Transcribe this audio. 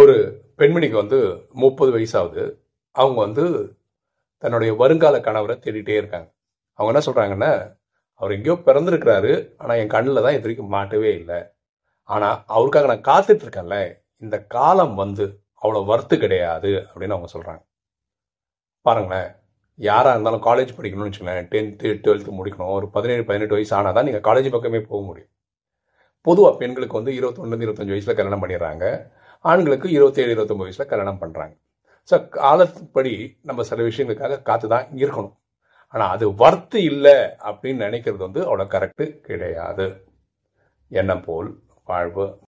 ஒரு பெண்மணிக்கு வந்து முப்பது வயசாகுது. அவங்க வந்து தன்னுடைய வருங்கால கணவரை தேடிட்டே இருக்காங்க. அவங்க என்ன சொல்கிறாங்கன்னா அவர் எங்கேயோ பிறந்திருக்கிறாரு ஆனால் என் கண்ணில் தான் இது வரைக்கும் மாட்டவே இல்லை. ஆனால் அவருக்காக நான் காத்துட்டு இருக்கேன்ல இந்த காலம் வந்து அவ்வளோ வர்த்து கிடையாது அப்படின்னு அவங்க சொல்கிறாங்க பாருங்களேன் யாராக இருந்தாலும் காலேஜ் படிக்கணும்னு வச்சுக்கோங்களேன் டென்த்து டுவெல்த்து முடிக்கணும். ஒரு பதினேழு பதினெட்டு வயசு ஆனால் தான் நீங்கள் காலேஜ் பக்கமே போக முடியும். பொதுவாக பெண்களுக்கு வந்து இருபத்தொன்னு இருபத்தஞ்சு வயசில் கல்யாணம் பண்ணிடுறாங்க. ஆண்களுக்கு இருபத்தேழு இருபத்தொம்பது வயசில் கல்யாணம் பண்ணுறாங்க ஸோ காலத்துப்படி நம்ம சில விஷயங்களுக்காக காத்து தான் இருக்கணும். ஆனால் அது வர்த்து இல்லை அப்படின்னு நினைக்கிறது வந்து அவ்வளோ கரெக்டு கிடையாது. எண்ணம் போல் வாழ்வு